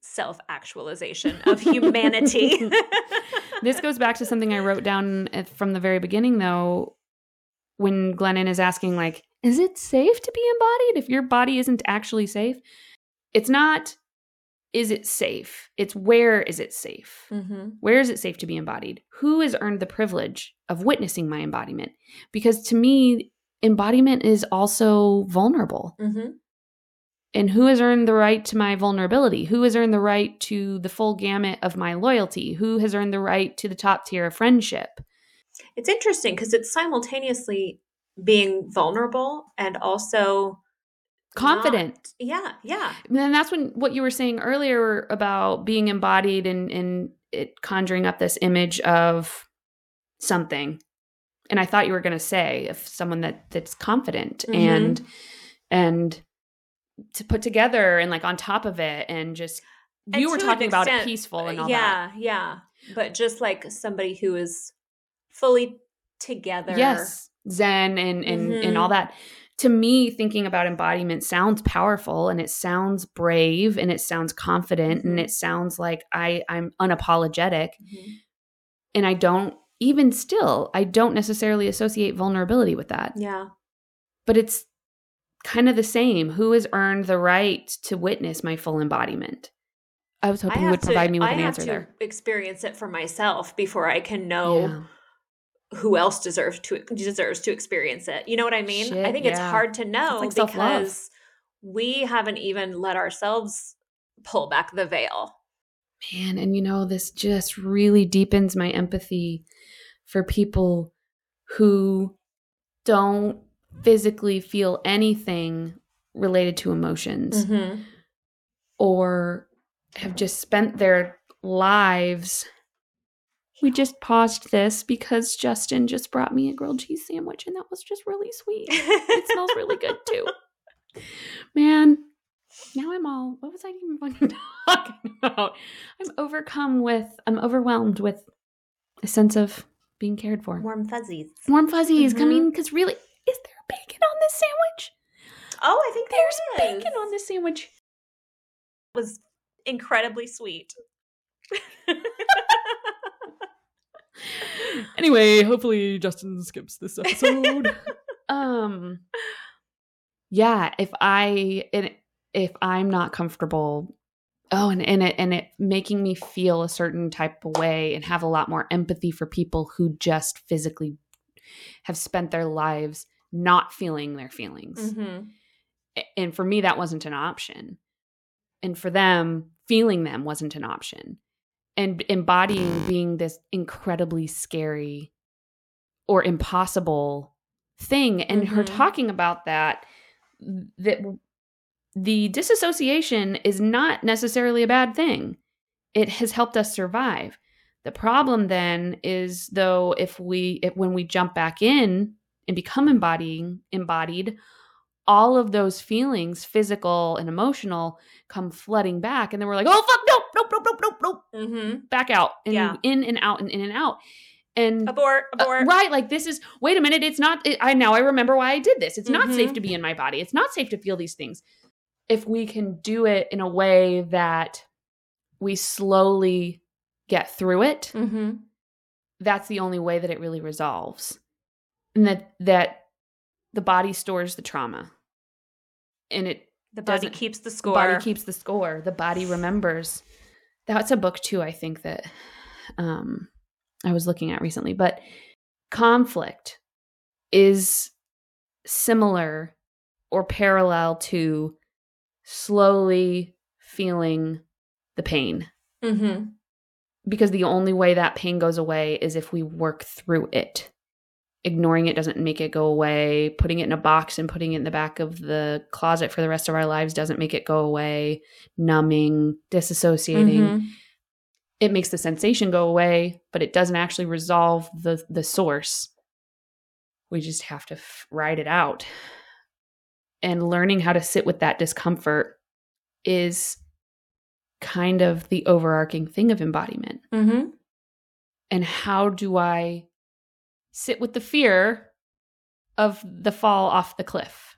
self actualization of humanity. this goes back to something I wrote down from the very beginning, though, when Glennon is asking, like, is it safe to be embodied if your body isn't actually safe? It's not, is it safe? It's where is it safe? hmm Where is it safe to be embodied? Who has earned the privilege of witnessing my embodiment? Because to me, embodiment is also vulnerable. hmm And who has earned the right to my vulnerability? Who has earned the right to the full gamut of my loyalty? Who has earned the right to the top tier of friendship? It's interesting because it's simultaneously being vulnerable and also Confident. not- yeah, yeah. And then that's when what you were saying earlier about being embodied and, and it conjuring up this image of something. And I thought you were going to say of someone that that's confident Mhm. and and to put together and like on top of it and just And you were talking about it peaceful and all yeah, yeah. But just like somebody who is fully together. Yes. Zen and and and Mhm. all that. To me, thinking about embodiment sounds powerful and it sounds brave and it sounds confident and Mhm. it sounds like I I'm unapologetic. Mhm. And I don't even still, I don't necessarily associate vulnerability with that. Yeah. But it's kind of the same. Who has earned the right to witness my full embodiment? I was hoping you have would provide me with I an answer to there. experience it for myself before I can know Yeah. Who else deserves to deserves to experience it. You know what I mean? I Shit, think it's hard to know like because we haven't even let ourselves pull back the veil. Man, and you know, this just really deepens my empathy for people who don't physically feel anything related to emotions Mm-hmm. or have just spent their lives. We just paused this because Justin just brought me a grilled cheese sandwich and that was just really sweet. It smells really good too. Man, now I'm all, what was I even fucking talking about? I'm overcome with, I'm overwhelmed with a sense of being cared for. Warm fuzzies. Warm fuzzies Mhm. coming because really, is there bacon on this sandwich? Oh, I think There's there bacon on this sandwich. was incredibly sweet. Anyway, hopefully Justin skips this episode. um yeah, if I and if I'm not comfortable oh and, and it and it making me feel a certain type of way and have a lot more empathy for people who just physically have spent their lives not feeling their feelings. mm-hmm. And for me that wasn't an option. And for them, feeling them wasn't an option. And embodying being this incredibly scary or impossible thing and her Mhm. talking about that that the disassociation is not necessarily a bad thing. It has helped us survive. The problem then is though if we if, when we jump back in and become embodying embodied all of those feelings physical and emotional come flooding back and then we're like oh fuck nope nope nope nope nope nope Mm-hmm. back out and Yeah. in and out and in and out and Abort, uh, abort. right like this is wait a minute it's not it, i now i remember why i did this it's not Mhm. safe to be in my body it's not safe to feel these things if we can do it in a way that we slowly get through it Mm-hmm. that's the only way that it really resolves and that that the body stores the trauma and it The body keeps the the score. body keeps the score the body remembers that's a book too i think that um i was looking at recently but conflict is similar or parallel to slowly feeling the pain mm-hmm. because the only way that pain goes away is if we work through it. Ignoring it doesn't make it go away. Putting it in a box and putting it in the back of the closet for the rest of our lives doesn't make it go away. Numbing, disassociating. Mhm. It makes the sensation go away, but it doesn't actually resolve the the source. We just have to f- ride it out. And learning how to sit with that discomfort is kind of the overarching thing of embodiment Mhm. and how do I sit with the fear of the fall off the cliff?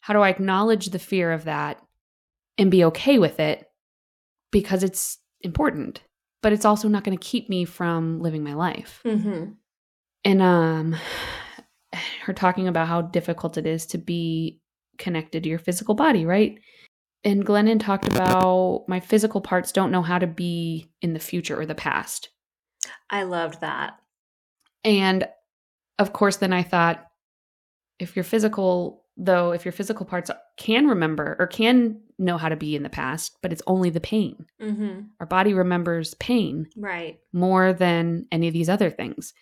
How do I acknowledge the fear of that and be okay with it because it's important, but it's also not going to keep me from living my life. Mhm. And um her talking about how difficult it is to be connected to your physical body, right? And Glennon talked about my physical parts don't know how to be in the future or the past. I loved that. And of course, then I thought, if your physical, though, if your physical parts can remember or can know how to be in the past, but it's only the pain. Mm-hmm. Our body remembers pain Right. more than any of these other things.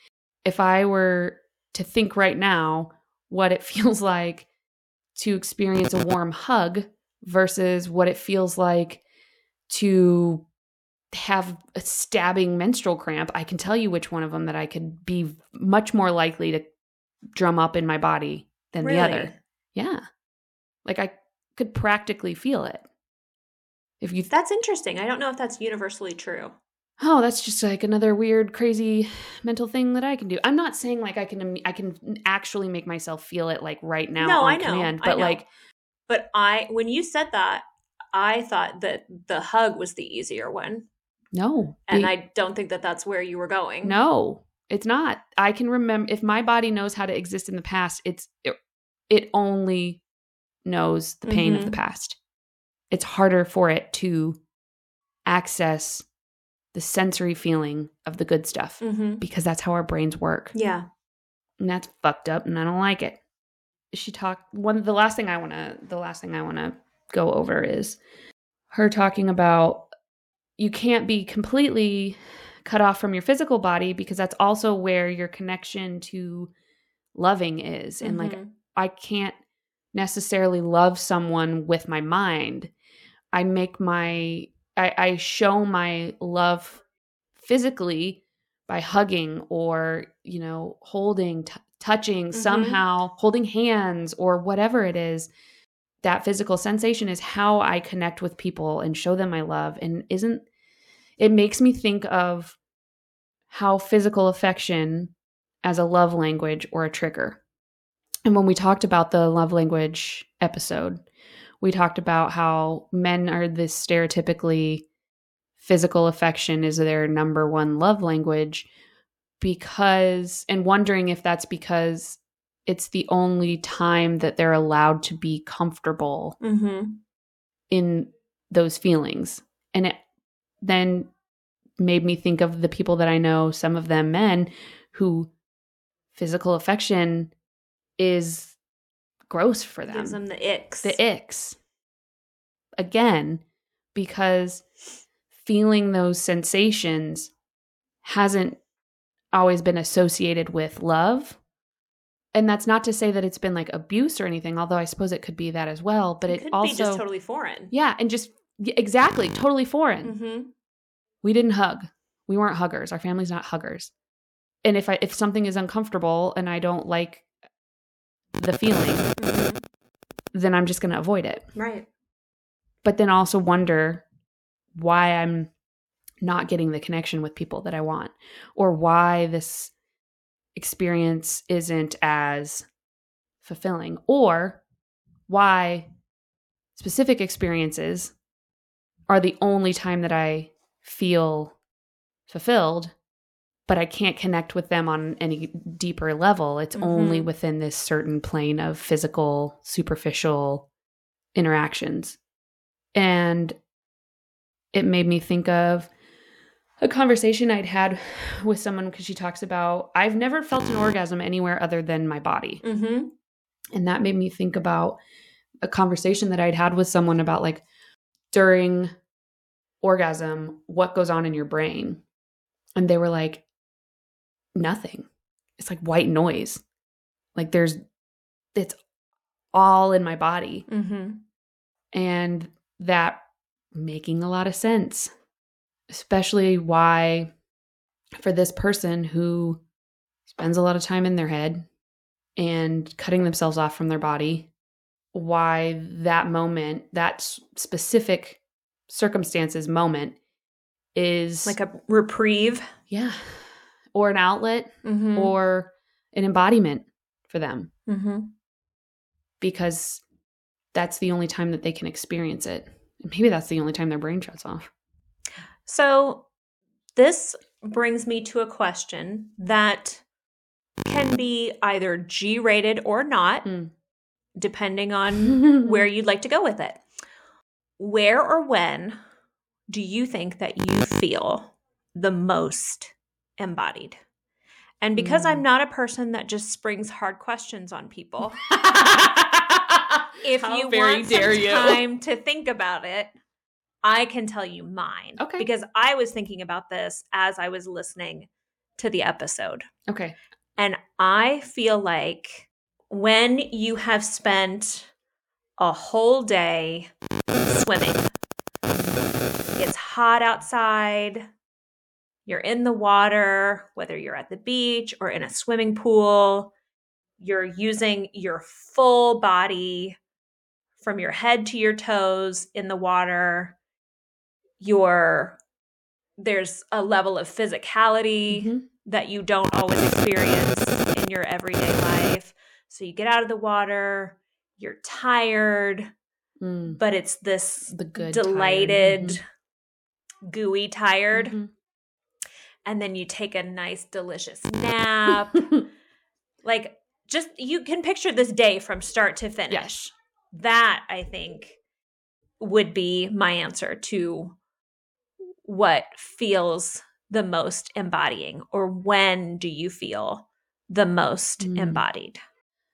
If I were to think right now what it feels like to experience a warm hug versus what it feels like to have a stabbing menstrual cramp, I can tell you which one of them that I could be much more likely to drum up in my body than really? the other. Yeah. Like I could practically feel it. If you That's interesting. I don't know if that's universally true. oh, that's just like another weird, crazy mental thing that I can do. I'm not saying like I can I can actually make myself feel it like right now No, I know, command, I but know. like But I when you said that, I thought that the hug was the easier one. No, And Be- I don't think that that's where you were going. No, it's not. I can remember if my body knows how to exist in the past, it's it, it only knows the pain of the Mhm. past. It's harder for it to access the sensory feeling of the good stuff Mm-hmm. because that's how our brains work. Yeah. And that's fucked up and I don't like it. She talked one the last thing I want to the last thing I want to go over is her talking about you can't be completely cut off from your physical body because that's also where your connection to loving is and like Mhm. I can't necessarily love someone with my mind. I make my I, I show my love physically by hugging or you know holding t- touching Mhm. somehow holding hands or whatever it is that physical sensation is how i connect with people and show them my love and isn't it makes me think of how physical affection as a love language or a trigger and when we talked about the love language episode we talked about how men are this stereotypically physical affection is their number one love language because and wondering if that's because it's the only time that they're allowed to be comfortable Mhm. in those feelings and it then made me think of the people that i know some of them men who physical affection is gross for them Gives them the icks. the icks again because feeling those sensations hasn't always been associated with love and that's not to say that it's been like abuse or anything although i suppose it could be that as well but it, could also be just totally foreign. yeah and just exactly totally foreign Mm-hmm. we didn't hug we weren't huggers our family's not huggers and if i if something is uncomfortable and i don't like the feeling Mm-hmm. then i'm just going to avoid it Right. but then also wonder why I'm not getting the connection with people that I want or why this experience isn't as fulfilling or why specific experiences are the only time that I feel fulfilled but I can't connect with them on any deeper level it's only Mhm. within this certain plane of physical superficial interactions and it made me think of a conversation I'd had with someone because she talks about I've never felt an orgasm anywhere other than my body. Mm-hmm. And that made me think about a conversation that I'd had with someone about like during orgasm, what goes on in your brain? And they were like, nothing. It's like white noise. Like there's, it's all in my body Mm-hmm. and that making a lot of sense especially why for this person who spends a lot of time in their head and cutting themselves off from their body why that moment that specific circumstances moment is Like a reprieve. yeah or an outlet Mm-hmm. or an embodiment for them mm-hmm. because that's the only time that they can experience it. And maybe that's the only time their brain shuts off. So this brings me to a question that can be either G rated or not, Mm. Depending on where you'd like to go with it. Where or when do you think that you feel the most embodied? And because I'm Mm. not a person that just springs hard questions on people, if How you want some you. time to think about it, I can tell you mine. Okay. Because I was thinking about this as I was listening to the episode. Okay. And I feel like when you have spent a whole day swimming, it's hot outside, you're in the water, whether you're at the beach or in a swimming pool, you're using your full body from your head to your toes in the water. Your there's a level of physicality Mhm. that you don't always experience in your everyday life. So you get out of the water, you're tired, Mm. but it's this The good tired. delighted, gooey tired. Mhm. And then you take a nice, delicious nap. Like, just you can picture this day from start to finish. yes. That, I think, would be my answer to what feels the most embodying, or when do you feel the most Mm. embodied?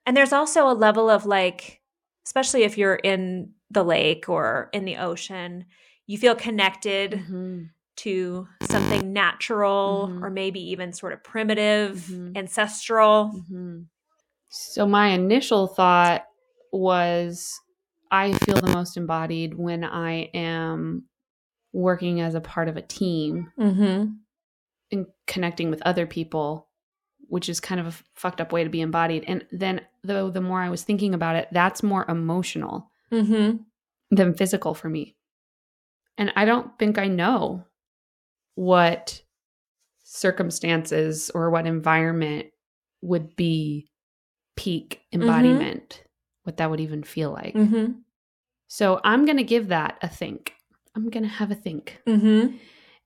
And there's also a level of like, especially if you're in the lake or in the ocean, you feel connected Mhm. to something natural Mhm. or maybe even sort of primitive, Mhm. ancestral. Mhm. So my initial thought was I feel the most embodied when I am working as a part of a team Mm-hmm. and connecting with other people, which is kind of a fucked up way to be embodied. And then though the more I was thinking about it, that's more emotional Mm-hmm. than physical for me. And I don't think I know what circumstances or what environment would be peak embodiment, what that would even feel like. Mm-hmm. So I'm going to give that a think. I'm going to have a think. Mm-hmm.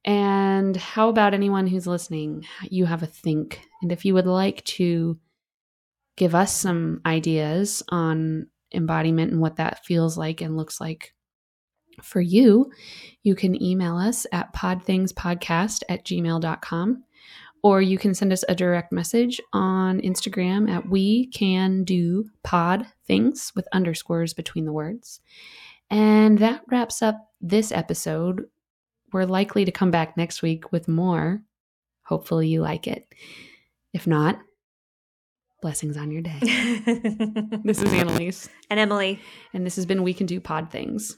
And how about anyone who's listening? You have a think. And if you would like to give us some ideas on embodiment and what that feels like and looks like for you, you can email us at podthingspodcast at gmail.com or you can send us a direct message on Instagram at we can do pod things with underscores between the words. And that wraps up this episode. We're likely to come back next week with more. Hopefully, you like it. If not, blessings on your day. This is Annalyse, and Emily. and this has been We Can Do Pod Things.